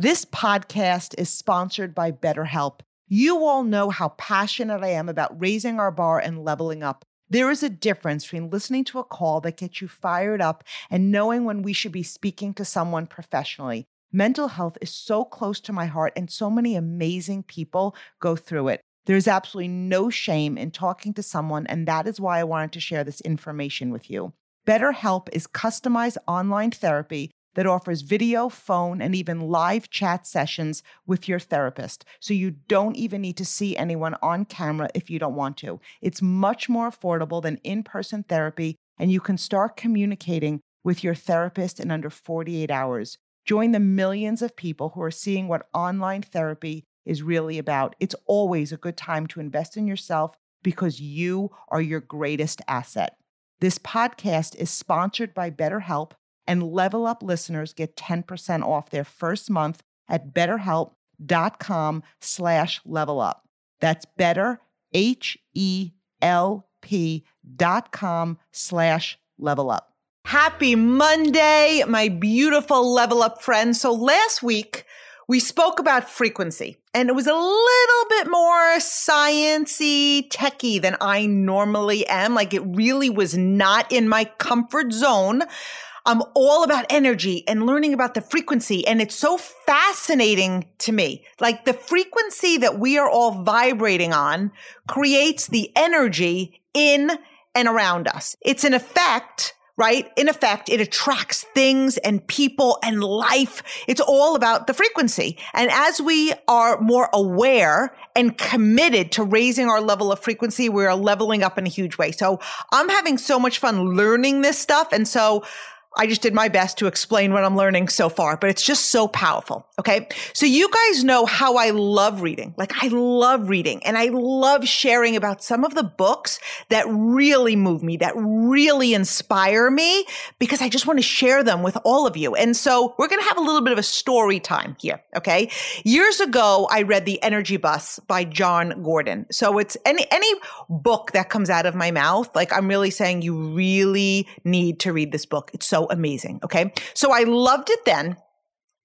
This podcast is sponsored by BetterHelp. You all know how passionate I am about raising our bar and leveling up. There is a difference between listening to a call that gets you fired up and knowing when we should be speaking to someone professionally. Mental health is so close to my heart, and so many amazing people go through it. There's absolutely no shame in talking to someone, and that is why I wanted to share this information with you. BetterHelp is customized online therapy that offers video, phone, and even live chat sessions with your therapist. So you don't even need to see anyone on camera if you don't want to. It's much more affordable than in person therapy, and you can start communicating with your therapist in under 48 hours. Join the millions of people who are seeing what online therapy is really about. It's always a good time to invest in yourself because you are your greatest asset. This podcast is sponsored by BetterHelp and Level Up listeners get 10% off their first month at betterhelp.com slash level up. That's better, H-E-L-P dot com slash level up. Happy Monday, my beautiful level up friends. So last week, we spoke about frequency and it was a little bit more sciency techy than I normally am. Like it really was not in my comfort zone. I'm all about energy and learning about the frequency. And it's so fascinating to me. Like the frequency that we are all vibrating on creates the energy in and around us. It's an effect right? In effect, it attracts things and people and life. It's all about the frequency. And as we are more aware and committed to raising our level of frequency, we are leveling up in a huge way. So I'm having so much fun learning this stuff. And so I just did my best to explain what I'm learning so far, but it's just so powerful. Okay. So you guys know how I love reading. Like I love reading and I love sharing about some of the books that really move me, that really inspire me because I just want to share them with all of you. And so we're going to have a little bit of a story time here. Okay. Years ago, I read The Energy Bus by Jon Gordon. So it's any, any book that comes out of my mouth. Like I'm really saying you really need to read this book. It's so amazing. Okay. So I loved it then.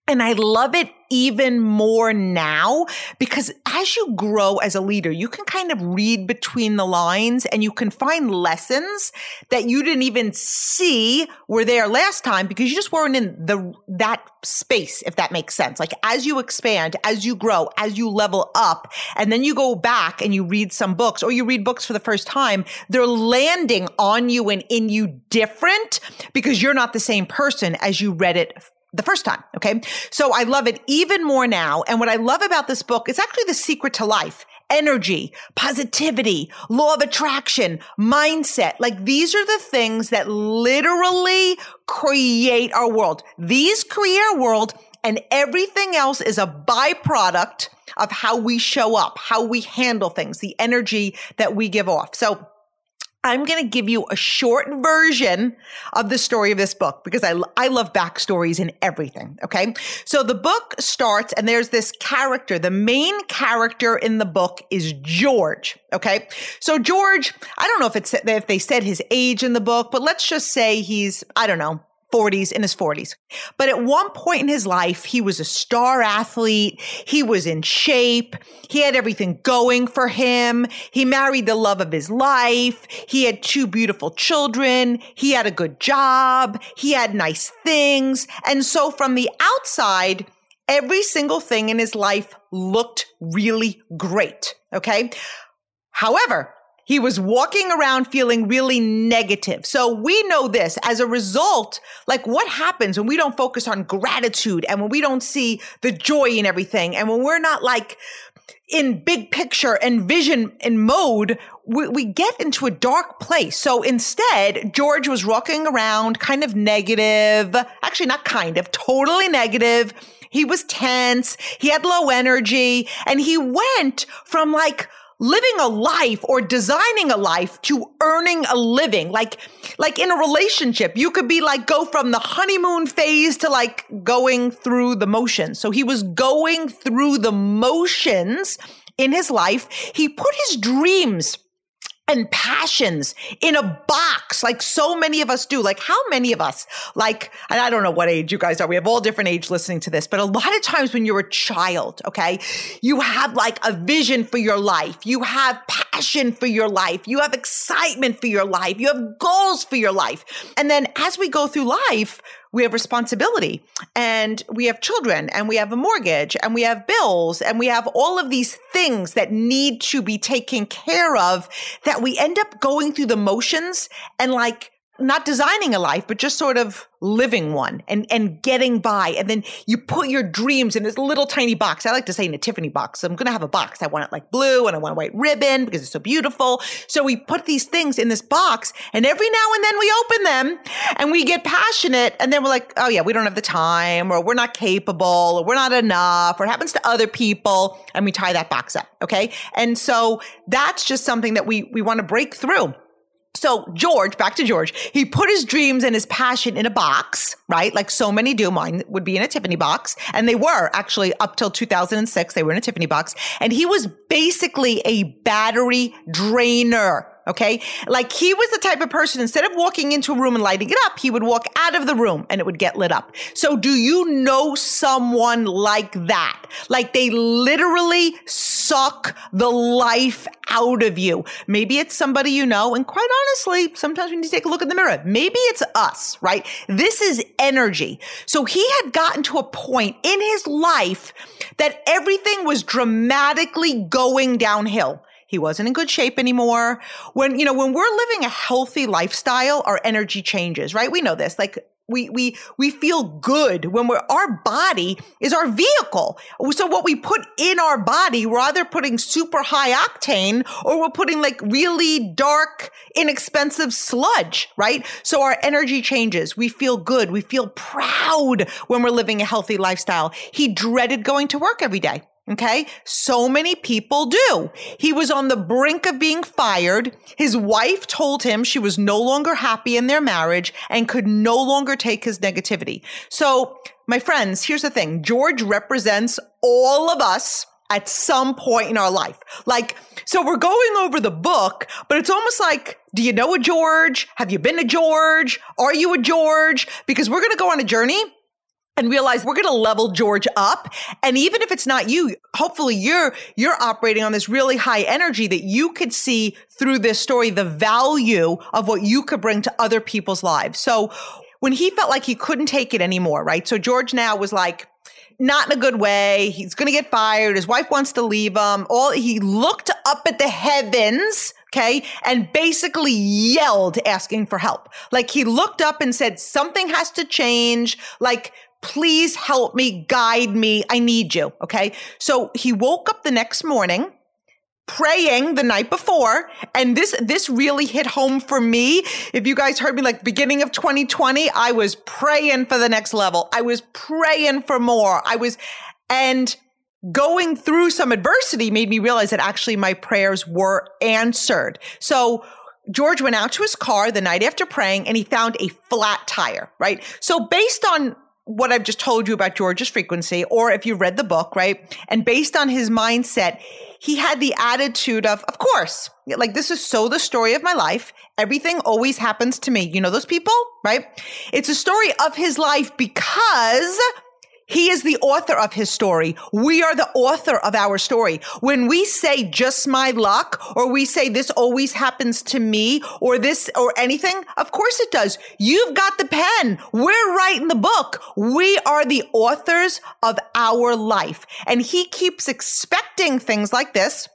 And I love it even more now because as you grow as a leader, you can kind of read between the lines and you can find lessons that you didn't even see were there last time because you just weren't in the, that space, if that makes sense. Like as you expand, as you grow, as you level up, and then you go back and you read some books or you read books for the first time, they're landing on you and in you different because you're not the same person as you read it the first time. Okay. So I love it even more now. And what I love about this book is actually the secret to life. Energy, positivity, law of attraction, mindset. Like these are the things that literally create our world. These create our world and everything else is a byproduct of how we show up, how we handle things, the energy that we give off. So I'm going to give you a short version of the story of this book because I, I love backstories and everything. Okay. So the book starts and there's this character. The main character in the book is George. Okay. So George, I don't know if it's, if they said his age in the book, but let's just say he's, I don't know, 40s, in his 40s. But at one point in his life, he was a star athlete. He was in shape. He had everything going for him. He married the love of his life. He had two beautiful children. He had a good job. He had nice things. And so from the outside, every single thing in his life looked really great. Okay. However, he was walking around feeling really negative. So we know this as a result, like what happens when we don't focus on gratitude and when we don't see the joy in everything and when we're not like in big picture and vision and mode, we, we, get into a dark place. So instead, George was walking around kind of negative, actually not kind of, totally negative He was tense. He had low energy and he went from like, living a life or designing a life to earning a living. Like, like in a relationship, you could be like, go from the honeymoon phase to like going through the motions. So he was going through the motions in his life. He put his dreams and passions in a box like so many of us do. Like how many of us, like, and I don't know what age you guys are. We have all different age listening to this, but a lot of times when you're a child, okay, you have like a vision for your life. You have passion for your life. You have excitement for your life. You have goals for your life. And then as we go through life, we have responsibility and we have children and we have a mortgage and we have bills and we have all of these things that need to be taken care of that we end up going through the motions and like not designing a life, but just sort of living one and, and getting by. And then you put your dreams in this little tiny box. I like to say in a Tiffany box. I'm going to have a box. I want it like blue and I want a white ribbon because it's so beautiful. So we put these things in this box and every now and then we open them and we get passionate. And then we're like, oh yeah, we don't have the time or we're not capable or we're not enough or it happens to other people. And we tie that box up. Okay. And so that's just something that we, we want to break through. So George, back to George, he put his dreams and his passion in a box, right? Like so many do. Mine would be in a Tiffany box. And they were actually up till 2006. They were in a Tiffany box. And he was basically a battery drainer Okay. Like he was the type of person, instead of walking into a room and lighting it up, he would walk out of the room and it would get lit up. So do you know someone like that? Like they literally suck the life out of you. Maybe it's somebody you know. And quite honestly, sometimes we need to take a look in the mirror. Maybe it's us, right? This is energy. So he had gotten to a point in his life that everything was dramatically going downhill. He wasn't in good shape anymore. When, you know, when we're living a healthy lifestyle, our energy changes, right? We know this. Like we we we feel good when we're our body is our vehicle. So what we put in our body we're either putting super high octane or we're putting like really dark inexpensive sludge right? So our energy changes. We feel good. We feel proud when we're living a healthy lifestyle. He dreaded going to work every day Okay. So many people do. He was on the brink of being fired. His wife told him she was no longer happy in their marriage and could no longer take his negativity. So my friends, here's the thing. George represents all of us at some point in our life. Like, so we're going over the book, but it's almost like, do you know a George? Have you been a George? Are you a George? Because we're going to go on a journey and realize we're going to level George up. And even if it's not you, hopefully you're, you're operating on this really high energy that you could see through this story, the value of what you could bring to other people's lives. So when he felt like he couldn't take it anymore, right? So George now was like, not in a good way. He's going to get fired. His wife wants to leave him. All he looked up at the heavens, okay, and basically yelled asking for help. Like he looked up and said something has to change. Like please help me, guide me. I need you. Okay. So he woke up the next morning praying the night before and this this really hit home for me if you guys heard me like beginning of 2020 i was praying for the next level i was praying for more i was and going through some adversity made me realize that actually my prayers were answered so George went out to his car the night after praying and he found a flat tire, right? So based on what I've just told you about George's frequency, or if you read the book, right? And based on his mindset, he had the attitude of, of course, like this is so the story of my life. Everything always happens to me. You know those people, right? It's a story of his life because he is the author of his story. We are the author of our story. When we say just my luck, or we say this always happens to me, or this, or anything, of course it does. You've got the pen. We're writing the book. We are the authors of our life. And he keeps expecting things like this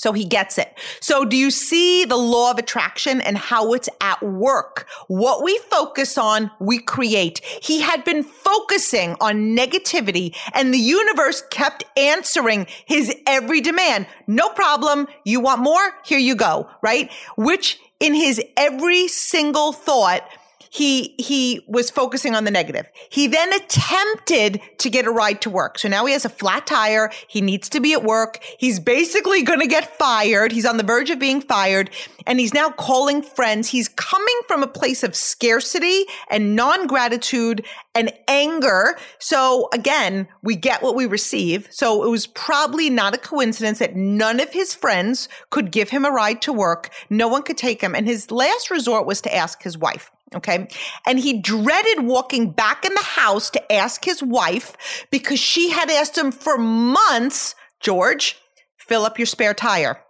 so he gets it. So do you see the law of attraction and how it's at work? What we focus on, we create. He had been focusing on negativity and the universe kept answering his every demand. No problem. You want more? Here you go. Right? Which in his every single thought, he he was focusing on the negative. He then attempted to get a ride to work. So now he has a flat tire. He needs to be at work. He's basically going to get fired. He's on the verge of being fired and he's now calling friends. He's coming from a place of scarcity and non-gratitude and anger. So again, we get what we receive. So it was probably not a coincidence that none of his friends could give him a ride to work. No one could take him. And his last resort was to ask his wife. Okay. And he dreaded walking back in the house to ask his wife because she had asked him for months, George, fill up your spare tire.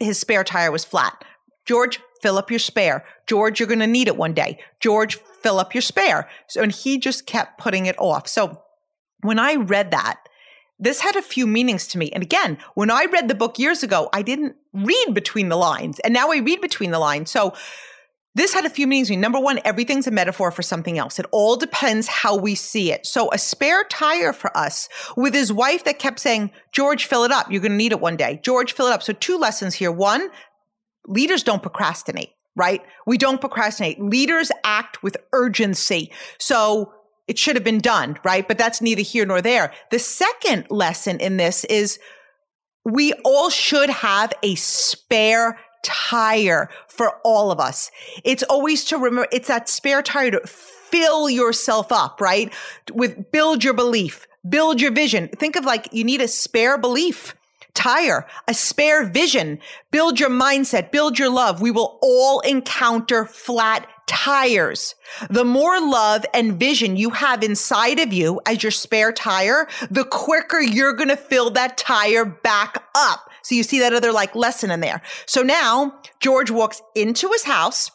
His spare tire was flat. George, fill up your spare. George, you're going to need it one day. George, fill up your spare. So, and he just kept putting it off. So when I read that, this had a few meanings to me. And again, when I read the book years ago, I didn't read between the lines. And now I read between the lines. So this had a few meanings. Number one, everything's a metaphor for something else. It all depends how we see it. So a spare tire for us with his wife that kept saying, George, fill it up. You're going to need it one day. George, fill it up. So two lessons here. One, leaders don't procrastinate, right? We don't procrastinate. Leaders act with urgency. So it should have been done, right? But that's neither here nor there. The second lesson in this is we all should have a spare tire for all of us. It's always to remember, it's that spare tire to fill yourself up, right? With build your belief, build your vision. Think of like you need a spare belief tire, a spare vision, build your mindset, build your love. We will all encounter flat tires. The more love and vision you have inside of you as your spare tire, the quicker you're going to fill that tire back up. So you see that other like lesson in there. So now George walks into his house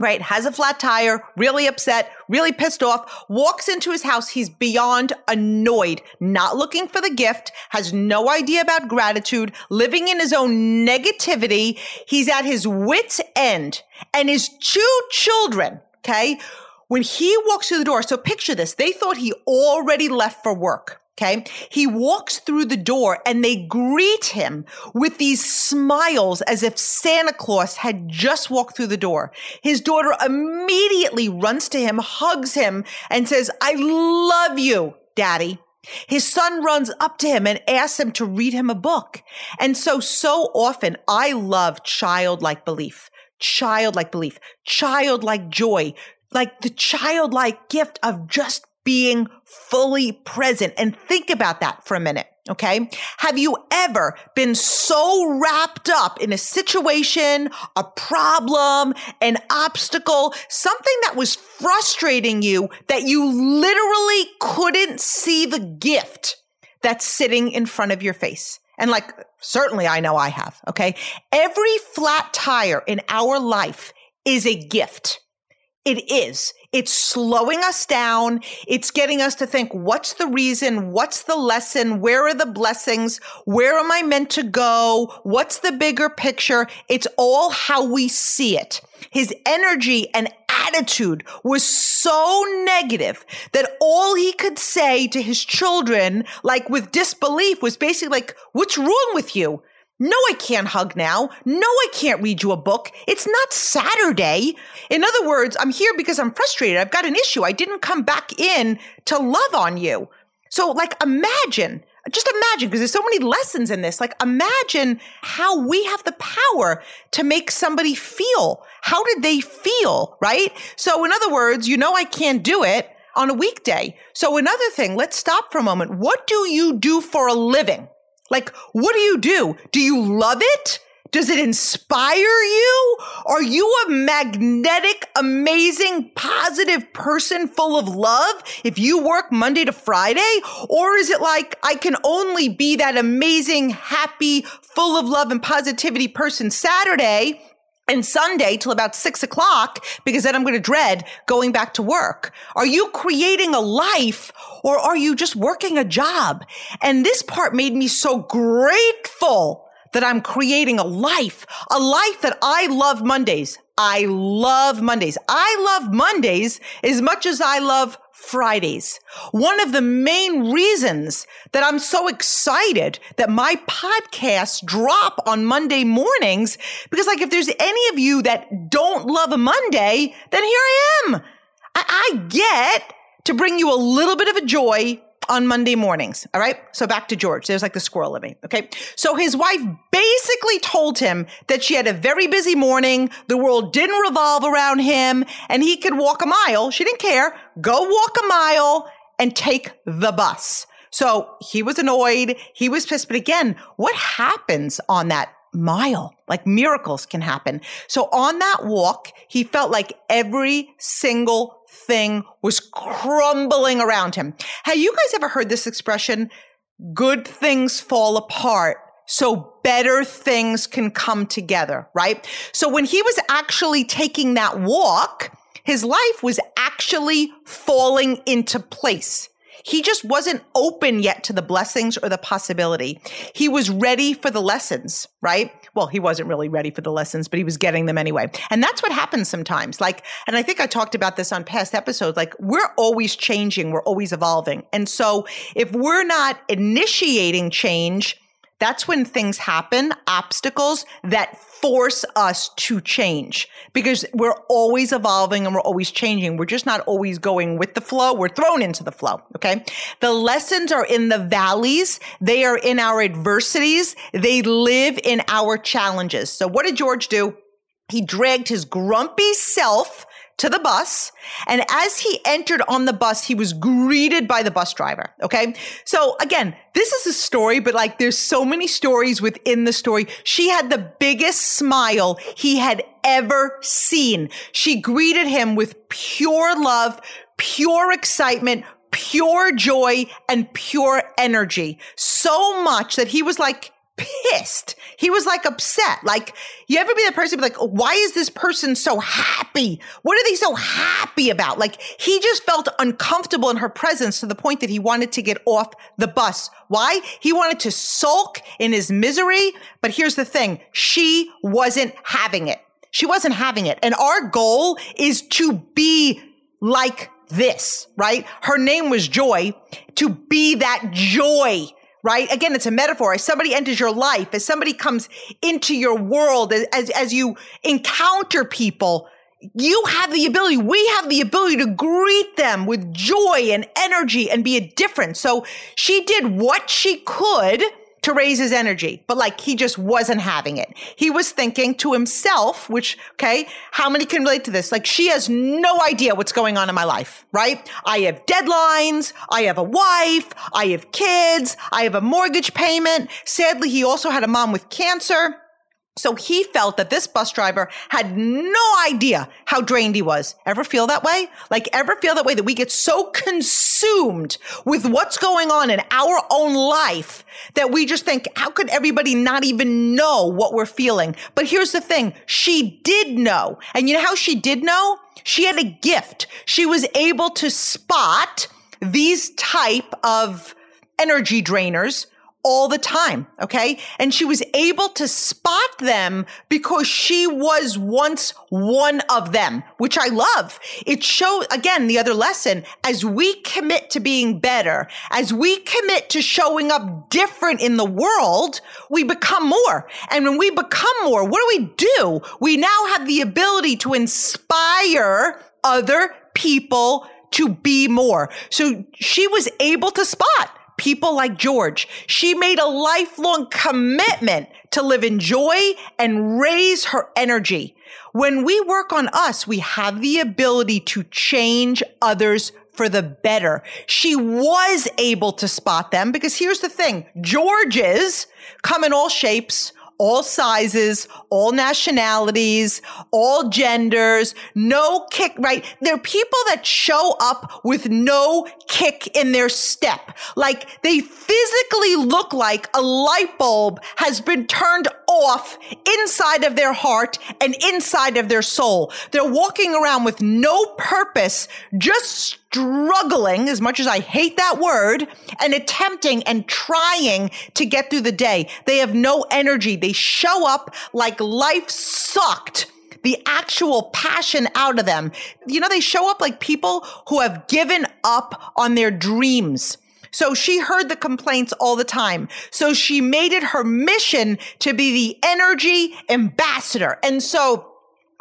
right? Has a flat tire, really upset, really pissed off, walks into his house. He's beyond annoyed, not looking for the gift, has no idea about gratitude, living in his own negativity. He's at his wit's end and his two children, okay? When he walks through the door, so picture this, they thought he already left for work. Okay. He walks through the door and they greet him with these smiles as if Santa Claus had just walked through the door. His daughter immediately runs to him, hugs him and says, I love you, daddy. His son runs up to him and asks him to read him a book. And so, so often I love childlike belief, childlike belief, childlike joy, like the childlike gift of just being fully present. And think about that for a minute. Okay. Have you ever been so wrapped up in a situation, a problem, an obstacle, something that was frustrating you that you literally couldn't see the gift that's sitting in front of your face? And like, certainly I know I have. Okay. Every flat tire in our life is a gift. It is. It's slowing us down. It's getting us to think, what's the reason? What's the lesson? Where are the blessings? Where am I meant to go? What's the bigger picture? It's all how we see it. His energy and attitude was so negative that all he could say to his children, like with disbelief, was basically like, what's wrong with you? No, I can't hug now. No, I can't read you a book. It's not Saturday. In other words, I'm here because I'm frustrated. I've got an issue. I didn't come back in to love on you. So, like, imagine, just imagine, because there's so many lessons in this. Like, imagine how we have the power to make somebody feel. How did they feel, right? So, in other words, you know, I can't do it on a weekday. So, another thing, let's stop for a moment. What do you do for a living? Like, what do you do? Do you love it? Does it inspire you? Are you a magnetic, amazing, positive person full of love if you work Monday to Friday? Or is it like, I can only be that amazing, happy, full of love and positivity person Saturday and Sunday till about six o'clock because then I'm going to dread going back to work. Are you creating a life or are you just working a job? And this part made me so grateful that I'm creating a life, a life that I love Mondays. I love Mondays. I love Mondays as much as I love Fridays. One of the main reasons that I'm so excited that my podcasts drop on Monday mornings, because like if there's any of you that don't love a Monday, then here I am. I, I get to bring you a little bit of a joy on Monday mornings. All right. So back to George. There's like the squirrel in me. Okay. So his wife basically told him that she had a very busy morning. The world didn't revolve around him and he could walk a mile. She didn't care. Go walk a mile and take the bus. So he was annoyed. He was pissed. But again, what happens on that mile? Like miracles can happen. So on that walk, he felt like every single thing was crumbling around him. Have you guys ever heard this expression? Good things fall apart so better things can come together, right? So when he was actually taking that walk, his life was actually falling into place. He just wasn't open yet to the blessings or the possibility. He was ready for the lessons, right? Well, he wasn't really ready for the lessons, but he was getting them anyway. And that's what happens sometimes. Like, and I think I talked about this on past episodes. Like, we're always changing, we're always evolving. And so if we're not initiating change, that's when things happen, obstacles that force us to change because we're always evolving and we're always changing. We're just not always going with the flow. We're thrown into the flow. Okay. The lessons are in the valleys. They are in our adversities. They live in our challenges. So what did George do? He dragged his grumpy self to the bus. And as he entered on the bus, he was greeted by the bus driver. Okay. So again, this is a story, but like there's so many stories within the story. She had the biggest smile he had ever seen. She greeted him with pure love, pure excitement, pure joy and pure energy. So much that he was like, pissed. He was like upset. Like, you ever be the person be like, why is this person so happy? What are they so happy about? Like, he just felt uncomfortable in her presence to the point that he wanted to get off the bus. Why? He wanted to sulk in his misery. But here's the thing. She wasn't having it. She wasn't having it. And our goal is to be like this, right? Her name was Joy, to be that joy right? Again, it's a metaphor. As somebody enters your life, as somebody comes into your world, as, as you encounter people, you have the ability, we have the ability to greet them with joy and energy and be a difference. So she did what she could to raise his energy, but like he just wasn't having it. He was thinking to himself, which, okay, how many can relate to this? Like she has no idea what's going on in my life, right? I have deadlines. I have a wife. I have kids. I have a mortgage payment. Sadly, he also had a mom with cancer. So he felt that this bus driver had no idea how drained he was. Ever feel that way? Like ever feel that way that we get so consumed with what's going on in our own life that we just think, how could everybody not even know what we're feeling? But here's the thing. She did know. And you know how she did know? She had a gift. She was able to spot these type of energy drainers all the time. Okay. And she was able to spot them because she was once one of them, which I love. It shows again, the other lesson as we commit to being better, as we commit to showing up different in the world, we become more. And when we become more, what do we do? We now have the ability to inspire other people to be more. So she was able to spot people like George. She made a lifelong commitment to live in joy and raise her energy. When we work on us, we have the ability to change others for the better. She was able to spot them because here's the thing. Georges come in all shapes, all sizes, all nationalities, all genders, no kick, right? There are people that show up with no kick in their step. Like they physically look like a light bulb has been turned off inside of their heart and inside of their soul. They're walking around with no purpose, just struggling, as much as I hate that word, and attempting and trying to get through the day. They have no energy. They show up like life sucked the actual passion out of them. You know, they show up like people who have given up on their dreams. So she heard the complaints all the time. So she made it her mission to be the energy ambassador. And so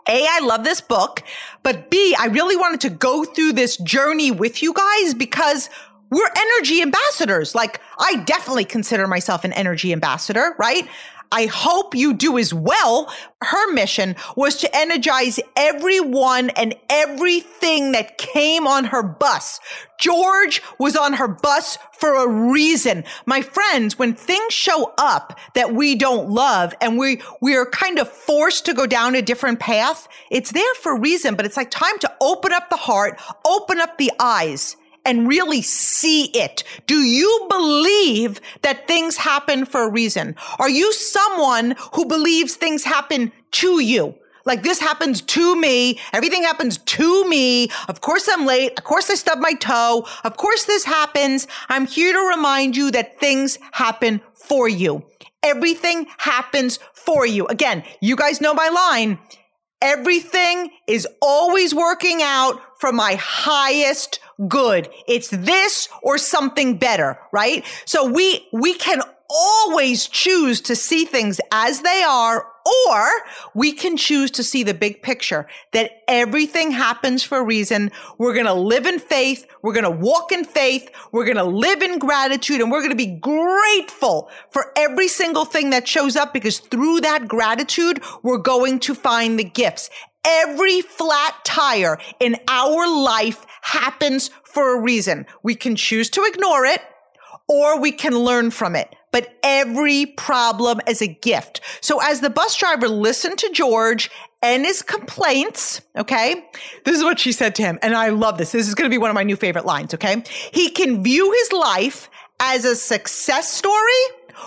A, I love this book, but B, I really wanted to go through this journey with you guys because we're energy ambassadors. Like, I definitely consider myself an energy ambassador, right? I hope you do as well. Her mission was to energize everyone and everything that came on her bus. George was on her bus for a reason. My friends, when things show up that we don't love and we, we are kind of forced to go down a different path, it's there for a reason, but it's like time to open up the heart, open up the eyes and really see it? Do you believe that things happen for a reason? Are you someone who believes things happen to you? Like this happens to me. Everything happens to me. Of course I'm late. Of course I stubbed my toe. Of course this happens. I'm here to remind you that things happen for you. Everything happens for you. Again, you guys know my line. Everything is always working out for my highest good. It's this or something better, right? So we, we can always choose to see things as they are or we can choose to see the big picture that everything happens for a reason. We're going to live in faith. We're going to walk in faith. We're going to live in gratitude and we're going to be grateful for every single thing that shows up because through that gratitude, we're going to find the gifts. Every flat tire in our life happens for a reason. We can choose to ignore it or we can learn from it. But every problem is a gift. So as the bus driver listened to George and his complaints, okay, this is what she said to him. And I love this. This is going to be one of my new favorite lines, okay? He can view his life as a success story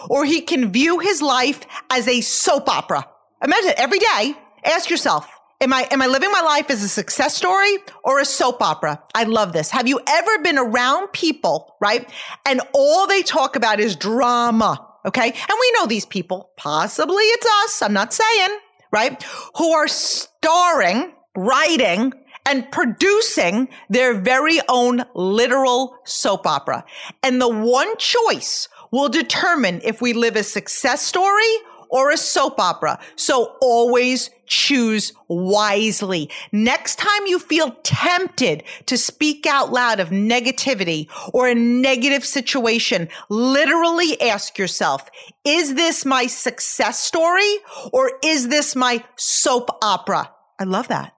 or he can view his life as a soap opera. Imagine every day, ask yourself, Am I, am I living my life as a success story or a soap opera? I love this. Have you ever been around people, right? And all they talk about is drama. Okay. And we know these people, possibly it's us. I'm not saying, right? Who are starring, writing, and producing their very own literal soap opera. And the one choice will determine if we live a success story or a soap opera. So always choose wisely. Next time you feel tempted to speak out loud of negativity or a negative situation, literally ask yourself, is this my success story or is this my soap opera? I love that.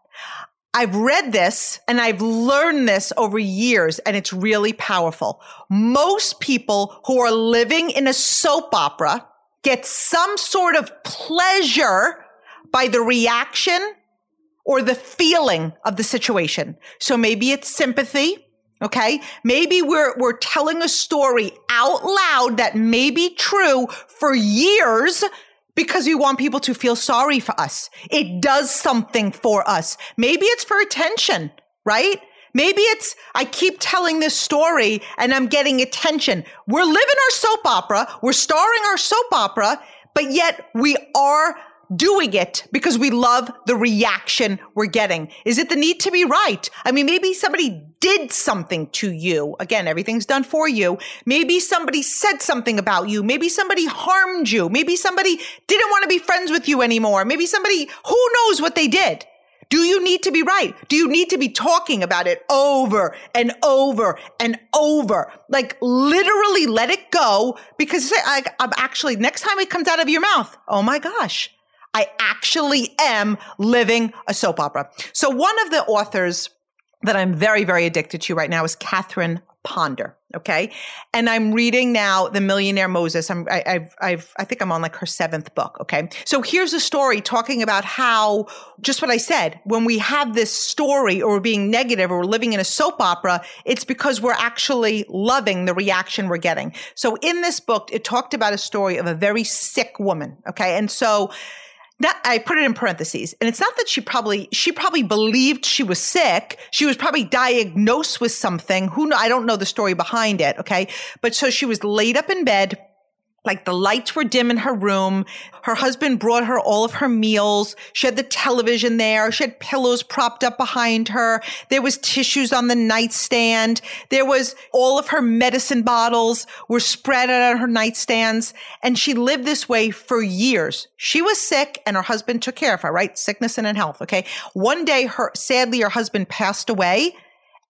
I've read this and I've learned this over years and it's really powerful. Most people who are living in a soap opera get some sort of pleasure by the reaction or the feeling of the situation. So maybe it's sympathy. Okay. Maybe we're, we're telling a story out loud that may be true for years because we want people to feel sorry for us. It does something for us. Maybe it's for attention, right? Maybe it's, I keep telling this story and I'm getting attention. We're living our soap opera. We're starring our soap opera, but yet we are doing it because we love the reaction we're getting. Is it the need to be right? I mean, maybe somebody did something to you. Again, everything's done for you. Maybe somebody said something about you. Maybe somebody harmed you. Maybe somebody didn't want to be friends with you anymore. Maybe somebody, who knows what they did? Do you need to be right? Do you need to be talking about it over and over and over? Like literally let it go because I, I'm actually, next time it comes out of your mouth, oh my gosh, I actually am living a soap opera. So one of the authors that I'm very, very addicted to right now is Catherine Ponder. Okay. And I'm reading now The Millionaire Moses. I'm, I, I've, I've, I think I'm on like her seventh book. Okay. So here's a story talking about how just what I said, when we have this story or we're being negative or we're living in a soap opera, it's because we're actually loving the reaction we're getting. So in this book, it talked about a story of a very sick woman. Okay. And so that I put it in parentheses. And it's not that she probably she probably believed she was sick. She was probably diagnosed with something. Who I don't know the story behind it, okay? But so she was laid up in bed like the lights were dim in her room. Her husband brought her all of her meals. She had the television there. She had pillows propped up behind her. There was tissues on the nightstand. There was all of her medicine bottles were spread out on her nightstands. And she lived this way for years. She was sick and her husband took care of her, right? Sickness and in health. Okay. One day her, sadly, her husband passed away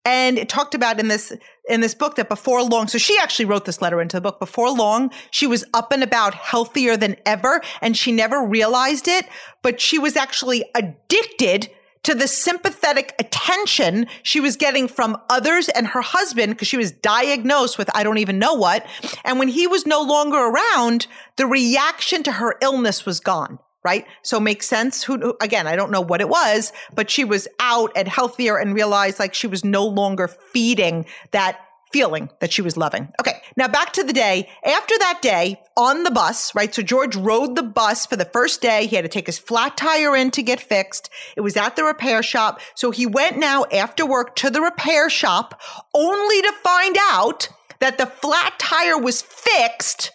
and it talked about in this in this book that before long so she actually wrote this letter into the book. Before long she was up and about healthier than ever and she never realized it but she was actually addicted to the sympathetic attention she was getting from others and her husband because she was diagnosed with I don't even know what and when he was no longer around the reaction to her illness was gone right? So makes sense. Who, again, I don't know what it was, but she was out and healthier and realized like she was no longer feeding that feeling that she was loving. Okay. Now back to the day. After that day on the bus, right? So George rode the bus for the first day. He had to take his flat tire in to get fixed. It was at the repair shop. So he went now after work to the repair shop only to find out that the flat tire was fixed.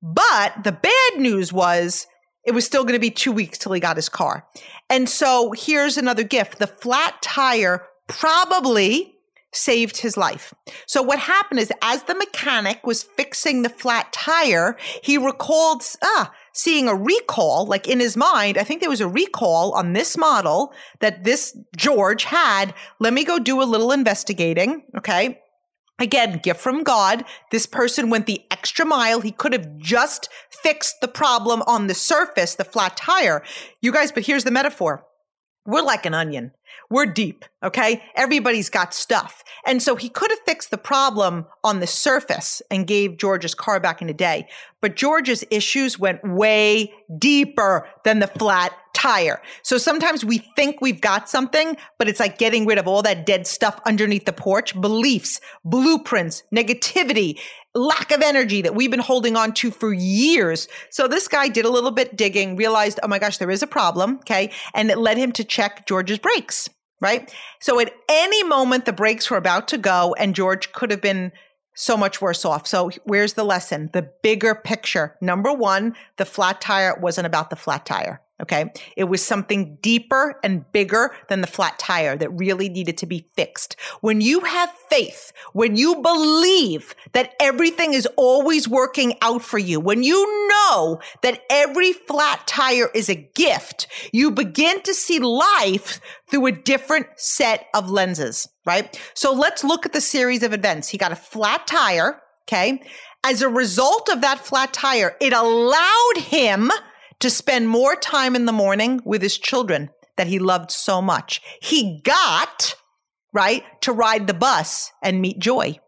But the bad news was it was still going to be two weeks till he got his car. And so here's another gift. The flat tire probably saved his life. So what happened is as the mechanic was fixing the flat tire, he recalled, ah, seeing a recall, like in his mind, I think there was a recall on this model that this George had. Let me go do a little investigating. Okay. Again, gift from God. This person went the extra mile. He could have just fixed the problem on the surface, the flat tire. You guys, but here's the metaphor. We're like an onion. We're deep. Okay. Everybody's got stuff. And so he could have fixed the problem on the surface and gave George's car back in a day. But George's issues went way deeper than the flat tire. So sometimes we think we've got something, but it's like getting rid of all that dead stuff underneath the porch, beliefs, blueprints, negativity, lack of energy that we've been holding on to for years. So this guy did a little bit digging, realized, oh my gosh, there is a problem. Okay. And it led him to check George's brakes, right? So at any moment, the brakes were about to go and George could have been so much worse off. So where's the lesson? The bigger picture. Number one, the flat tire wasn't about the flat tire. Okay. It was something deeper and bigger than the flat tire that really needed to be fixed. When you have faith, when you believe that everything is always working out for you, when you know that every flat tire is a gift, you begin to see life through a different set of lenses, right? So let's look at the series of events. He got a flat tire. Okay. As a result of that flat tire, it allowed him to spend more time in the morning with his children that he loved so much. He got, right, to ride the bus and meet joy.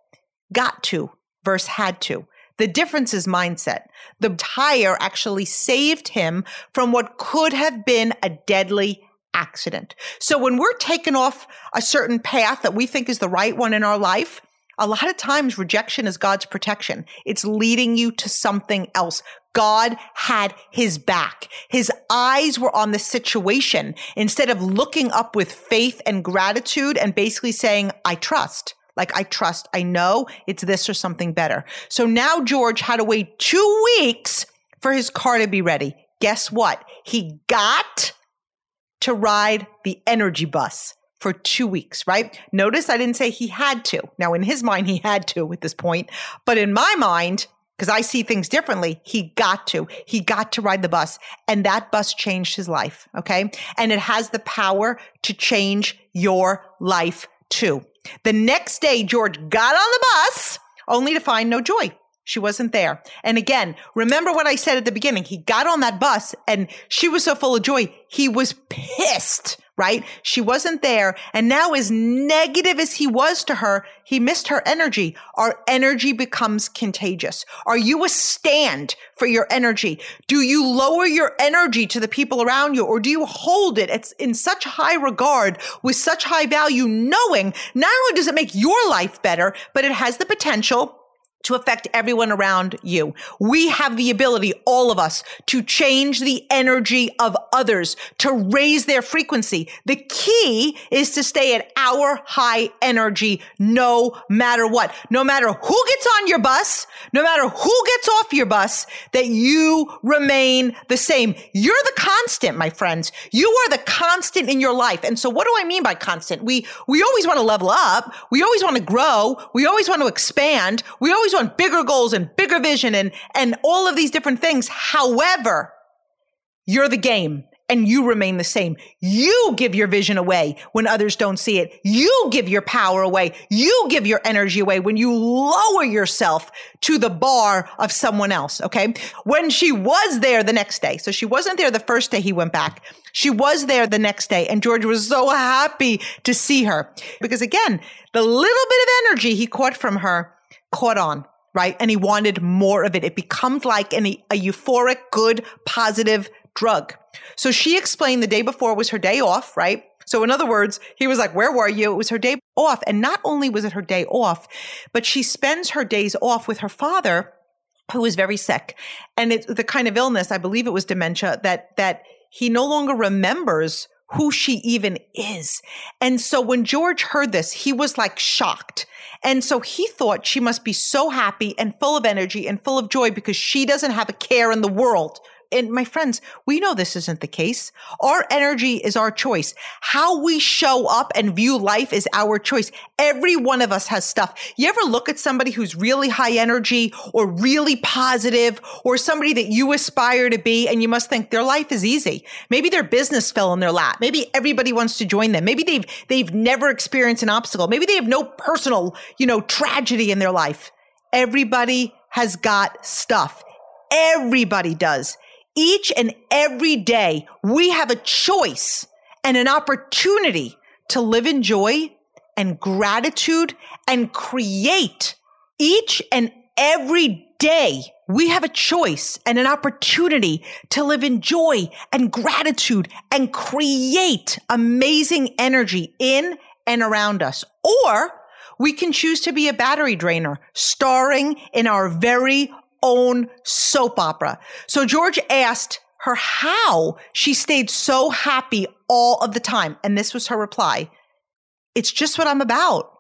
Got to versus had to. The difference is mindset. The tire actually saved him from what could have been a deadly accident. So when we're taken off a certain path that we think is the right one in our life, a lot of times rejection is God's protection. It's leading you to something else. God had his back. His eyes were on the situation instead of looking up with faith and gratitude and basically saying, I trust. Like, I trust, I know it's this or something better. So now George had to wait two weeks for his car to be ready. Guess what? He got to ride the energy bus for two weeks, right? Notice I didn't say he had to. Now, in his mind, he had to at this point. But in my mind, because I see things differently, he got to. He got to ride the bus. And that bus changed his life. Okay. And it has the power to change your life too. The next day, George got on the bus only to find no joy. She wasn't there. And again, remember what I said at the beginning. He got on that bus and she was so full of joy. He was pissed right? She wasn't there. And now as negative as he was to her, he missed her energy. Our energy becomes contagious. Are you a stand for your energy? Do you lower your energy to the people around you or do you hold it it's in such high regard with such high value, knowing not only does it make your life better, but it has the potential to affect everyone around you. We have the ability, all of us, to change the energy of others, to raise their frequency. The key is to stay at our high energy no matter what. No matter who gets on your bus, no matter who gets off your bus, that you remain the same. You're the constant, my friends. You are the constant in your life. And so what do I mean by constant? We, we always want to level up. We always want to grow. We always want to expand. We always want bigger goals and bigger vision and, and all of these different things. However, you're the game and you remain the same. You give your vision away when others don't see it. You give your power away. You give your energy away when you lower yourself to the bar of someone else. Okay. When she was there the next day. So she wasn't there the first day he went back. She was there the next day and George was so happy to see her because again, the little bit of energy he caught from her caught on, right? And he wanted more of it. It becomes like an, a euphoric, good, positive drug. So she explained the day before was her day off, right? So in other words, he was like, where were you? It was her day off. And not only was it her day off, but she spends her days off with her father, who is very sick. And it's the kind of illness, I believe it was dementia, that, that he no longer remembers who she even is. And so when George heard this, he was like shocked. And so he thought she must be so happy and full of energy and full of joy because she doesn't have a care in the world and my friends, we know this isn't the case. Our energy is our choice. How we show up and view life is our choice. Every one of us has stuff. You ever look at somebody who's really high energy or really positive or somebody that you aspire to be and you must think their life is easy. Maybe their business fell in their lap. Maybe everybody wants to join them. Maybe they've, they've never experienced an obstacle. Maybe they have no personal, you know, tragedy in their life. Everybody has got stuff. Everybody does. Each and every day, we have a choice and an opportunity to live in joy and gratitude and create each and every day. We have a choice and an opportunity to live in joy and gratitude and create amazing energy in and around us. Or we can choose to be a battery drainer, starring in our very own soap opera. So George asked her how she stayed so happy all of the time. And this was her reply. It's just what I'm about.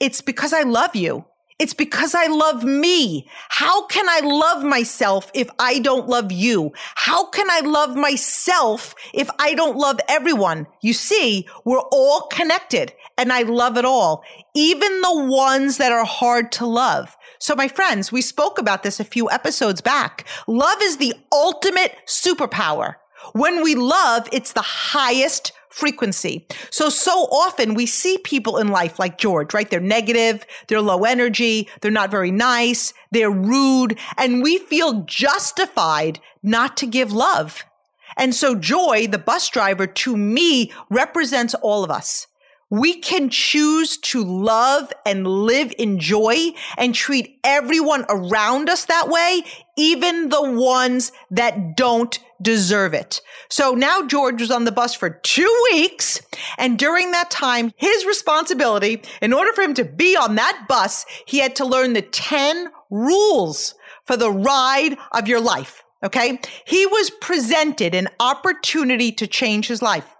It's because I love you. It's because I love me. How can I love myself if I don't love you? How can I love myself if I don't love everyone? You see, we're all connected and I love it all, even the ones that are hard to love. So my friends, we spoke about this a few episodes back. Love is the ultimate superpower. When we love, it's the highest frequency. So, so often we see people in life like George, right? They're negative, they're low energy, they're not very nice, they're rude, and we feel justified not to give love. And so Joy, the bus driver, to me represents all of us. We can choose to love and live in joy and treat everyone around us that way, even the ones that don't deserve it. So now George was on the bus for two weeks. And during that time, his responsibility, in order for him to be on that bus, he had to learn the 10 rules for the ride of your life. Okay. He was presented an opportunity to change his life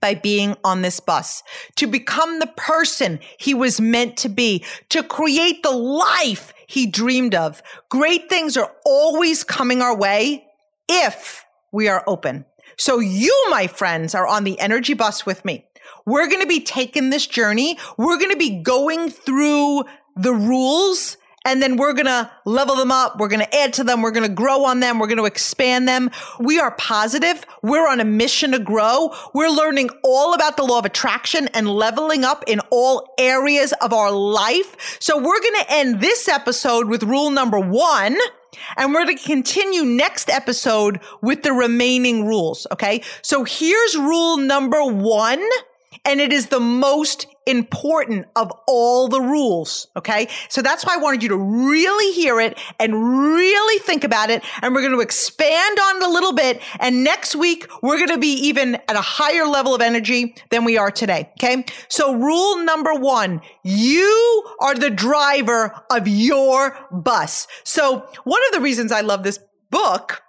by being on this bus, to become the person he was meant to be, to create the life he dreamed of. Great things are always coming our way if we are open. So you, my friends, are on the energy bus with me. We're going to be taking this journey. We're going to be going through the rules and then we're going to level them up. We're going to add to them. We're going to grow on them. We're going to expand them. We are positive. We're on a mission to grow. We're learning all about the law of attraction and leveling up in all areas of our life. So we're going to end this episode with rule number one. And we're going to continue next episode with the remaining rules. Okay. So here's rule number one. And it is the most important of all the rules. Okay. So that's why I wanted you to really hear it and really think about it. And we're going to expand on it a little bit. And next week, we're going to be even at a higher level of energy than we are today. Okay. So rule number one, you are the driver of your bus. So one of the reasons I love this book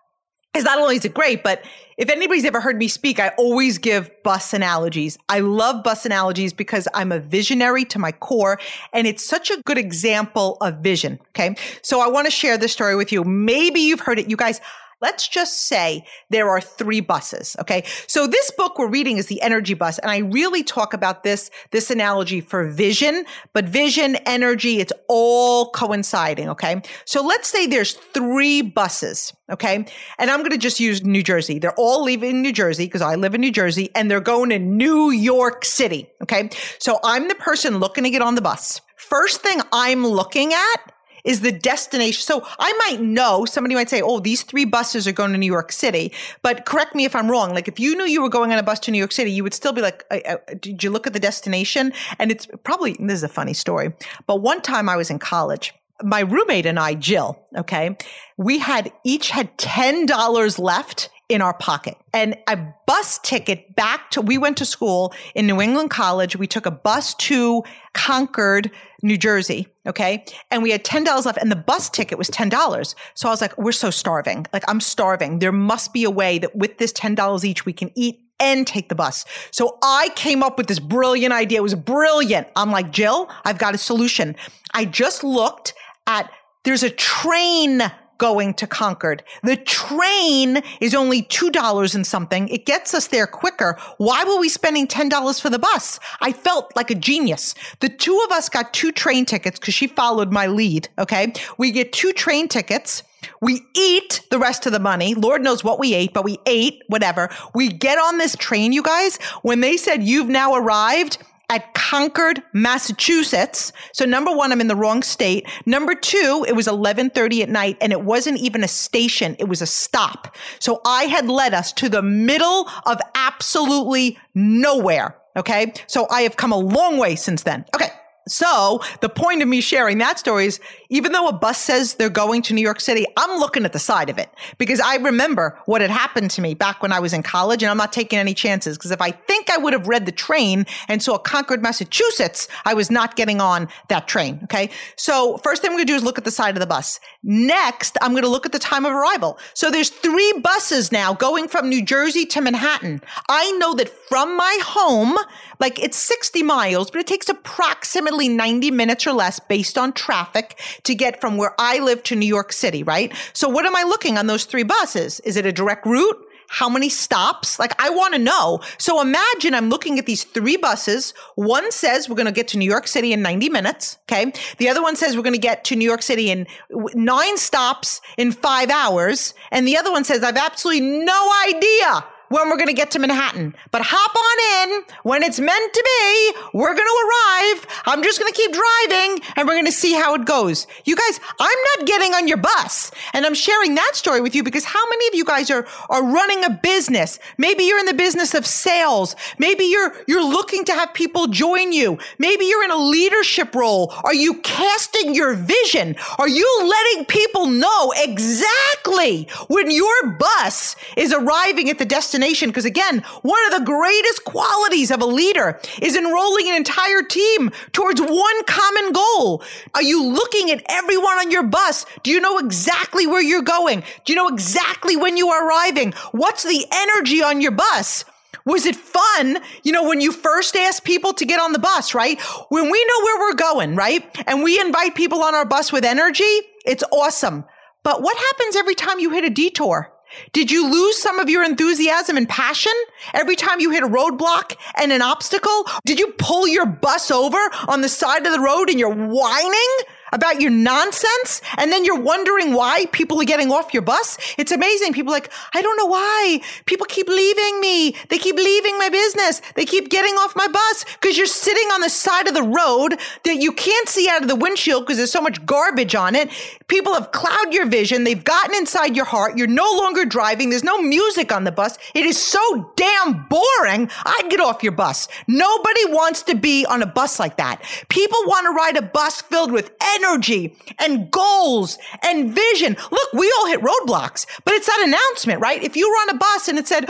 is not only is it great, but if anybody's ever heard me speak, I always give bus analogies. I love bus analogies because I'm a visionary to my core and it's such a good example of vision. Okay. So I want to share this story with you. Maybe you've heard it. You guys, Let's just say there are three buses. Okay. So this book we're reading is the energy bus. And I really talk about this, this analogy for vision, but vision, energy, it's all coinciding. Okay. So let's say there's three buses. Okay. And I'm going to just use New Jersey. They're all leaving New Jersey because I live in New Jersey and they're going to New York City. Okay. So I'm the person looking to get on the bus. First thing I'm looking at is the destination. So I might know somebody might say, Oh, these three buses are going to New York City. But correct me if I'm wrong. Like if you knew you were going on a bus to New York City, you would still be like, uh, uh, did you look at the destination? And it's probably, this is a funny story, but one time I was in college my roommate and I, Jill, okay, we had each had $10 left in our pocket and a bus ticket back to, we went to school in New England College. We took a bus to Concord, New Jersey. Okay. And we had $10 left and the bus ticket was $10. So I was like, we're so starving. Like I'm starving. There must be a way that with this $10 each, we can eat and take the bus. So I came up with this brilliant idea. It was brilliant. I'm like, Jill, I've got a solution. I just looked at, there's a train going to Concord. The train is only $2 and something. It gets us there quicker. Why were we spending $10 for the bus? I felt like a genius. The two of us got two train tickets because she followed my lead. Okay. We get two train tickets. We eat the rest of the money. Lord knows what we ate, but we ate whatever. We get on this train, you guys. When they said you've now arrived, at Concord, Massachusetts. So number one, I'm in the wrong state. Number two, it was 1130 at night and it wasn't even a station. It was a stop. So I had led us to the middle of absolutely nowhere. Okay. So I have come a long way since then. Okay. So the point of me sharing that story is even though a bus says they're going to New York City, I'm looking at the side of it because I remember what had happened to me back when I was in college and I'm not taking any chances because if I think I would have read the train and saw Concord, Massachusetts, I was not getting on that train. Okay. So first thing I'm going to do is look at the side of the bus. Next, I'm going to look at the time of arrival. So there's three buses now going from New Jersey to Manhattan. I know that from my home, like it's 60 miles, but it takes approximately 90 minutes or less based on traffic to get from where I live to New York City, right? So what am I looking on those three buses? Is it a direct route? How many stops? Like, I want to know. So imagine I'm looking at these three buses. One says we're going to get to New York City in 90 minutes. Okay. The other one says we're going to get to New York City in nine stops in five hours. And the other one says I've absolutely no idea when we're going to get to Manhattan. But hop on in when it's meant to be. We're going to arrive. I'm just going to keep driving and we're going to see how it goes. You guys, I'm not getting on your bus and I'm sharing that story with you because how many of you guys are, are running a business? Maybe you're in the business of sales. Maybe you're, you're looking to have people join you. Maybe you're in a leadership role. Are you casting your vision? Are you letting people know exactly when your bus is arriving at the destination? Because again, one of the greatest qualities of a leader is enrolling an entire team towards one common goal. Are you looking at everyone on your bus? Do you know exactly where you're going? Do you know exactly when you are arriving? What's the energy on your bus? Was it fun? You know, when you first ask people to get on the bus, right? When we know where we're going, right? And we invite people on our bus with energy, it's awesome. But what happens every time you hit a detour? Did you lose some of your enthusiasm and passion every time you hit a roadblock and an obstacle? Did you pull your bus over on the side of the road and you're whining about your nonsense and then you're wondering why people are getting off your bus. It's amazing. People like, I don't know why people keep leaving me. They keep leaving my business. They keep getting off my bus because you're sitting on the side of the road that you can't see out of the windshield because there's so much garbage on it. People have clouded your vision. They've gotten inside your heart. You're no longer driving. There's no music on the bus. It is so damn boring. I'd get off your bus. Nobody wants to be on a bus like that. People want to ride a bus filled with energy and goals and vision. Look, we all hit roadblocks, but it's that announcement, right? If you were on a bus and it said,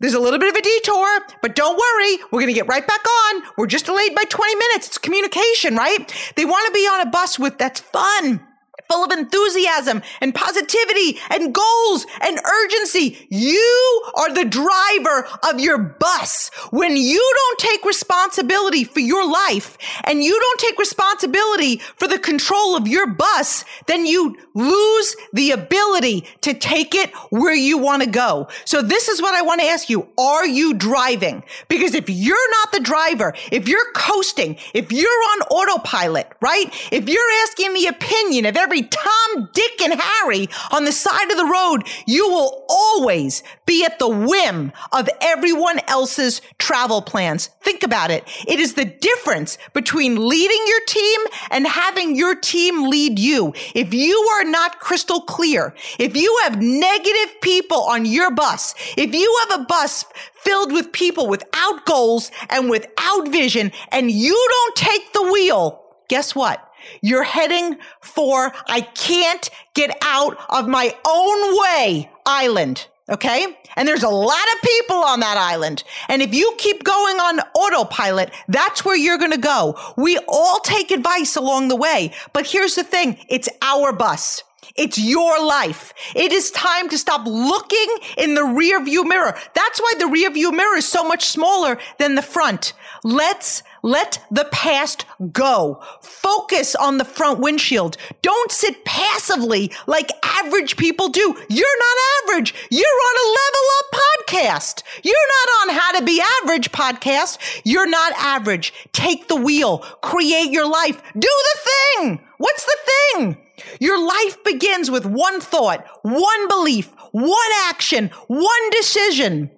there's a little bit of a detour, but don't worry. We're going to get right back on. We're just delayed by 20 minutes. It's communication, right? They want to be on a bus with that's fun full of enthusiasm and positivity and goals and urgency. You are the driver of your bus. When you don't take responsibility for your life and you don't take responsibility for the control of your bus, then you lose the ability to take it where you want to go. So this is what I want to ask you. Are you driving? Because if you're not the driver, if you're coasting, if you're on autopilot, right? If you're asking the opinion of every Tom, Dick, and Harry on the side of the road, you will always be at the whim of everyone else's travel plans. Think about it. It is the difference between leading your team and having your team lead you. If you are not crystal clear, if you have negative people on your bus, if you have a bus filled with people without goals and without vision, and you don't take the wheel, guess what? You're heading for I can't get out of my own way island. Okay. And there's a lot of people on that island. And if you keep going on autopilot, that's where you're going to go. We all take advice along the way. But here's the thing. It's our bus. It's your life. It is time to stop looking in the rear view mirror. That's why the rear view mirror is so much smaller than the front. Let's let the past go. Focus on the front windshield. Don't sit passively like average people do. You're not average. You're on a level up podcast. You're not on how to be average podcast. You're not average. Take the wheel. Create your life. Do the thing. What's the thing? Your life begins with one thought, one belief, one action, one decision.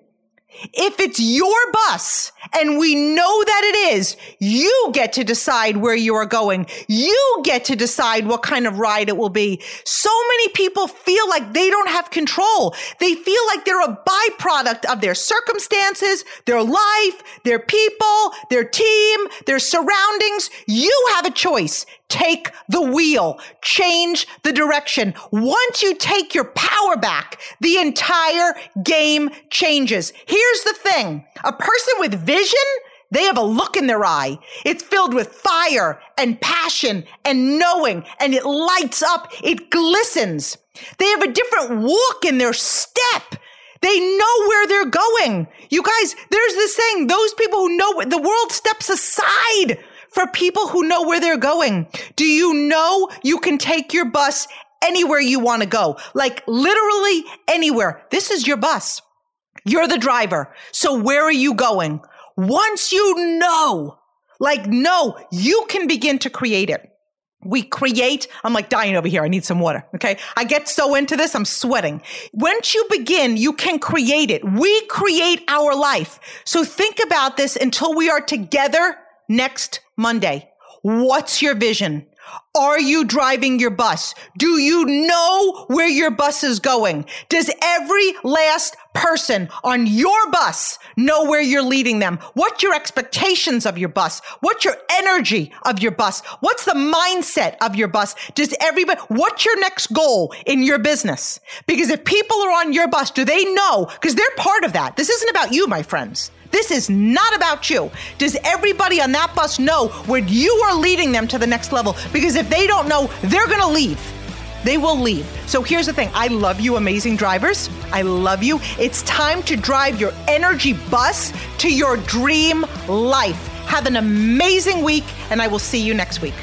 If it's your bus and we know that it is, you get to decide where you are going. You get to decide what kind of ride it will be. So many people feel like they don't have control. They feel like they're a byproduct of their circumstances, their life, their people, their team, their surroundings. You have a choice. Take the wheel, change the direction. Once you take your power back, the entire game changes. Here's the thing. A person with vision, they have a look in their eye. It's filled with fire and passion and knowing and it lights up. It glistens. They have a different walk in their step. They know where they're going. You guys, there's this saying, those people who know the world steps aside for people who know where they're going. Do you know you can take your bus anywhere you want to go? Like literally anywhere. This is your bus. You're the driver. So where are you going? Once you know, like no, you can begin to create it. We create, I'm like dying over here. I need some water. Okay. I get so into this. I'm sweating. Once you begin, you can create it. We create our life. So think about this until we are together next Monday. What's your vision? Are you driving your bus? Do you know where your bus is going? Does every last person on your bus know where you're leading them? What's your expectations of your bus? What's your energy of your bus? What's the mindset of your bus? Does everybody, what's your next goal in your business? Because if people are on your bus, do they know? Because they're part of that. This isn't about you, my friends. This is not about you. Does everybody on that bus know where you are leading them to the next level? Because if they don't know, they're going to leave. They will leave. So here's the thing I love you, amazing drivers. I love you. It's time to drive your energy bus to your dream life. Have an amazing week, and I will see you next week.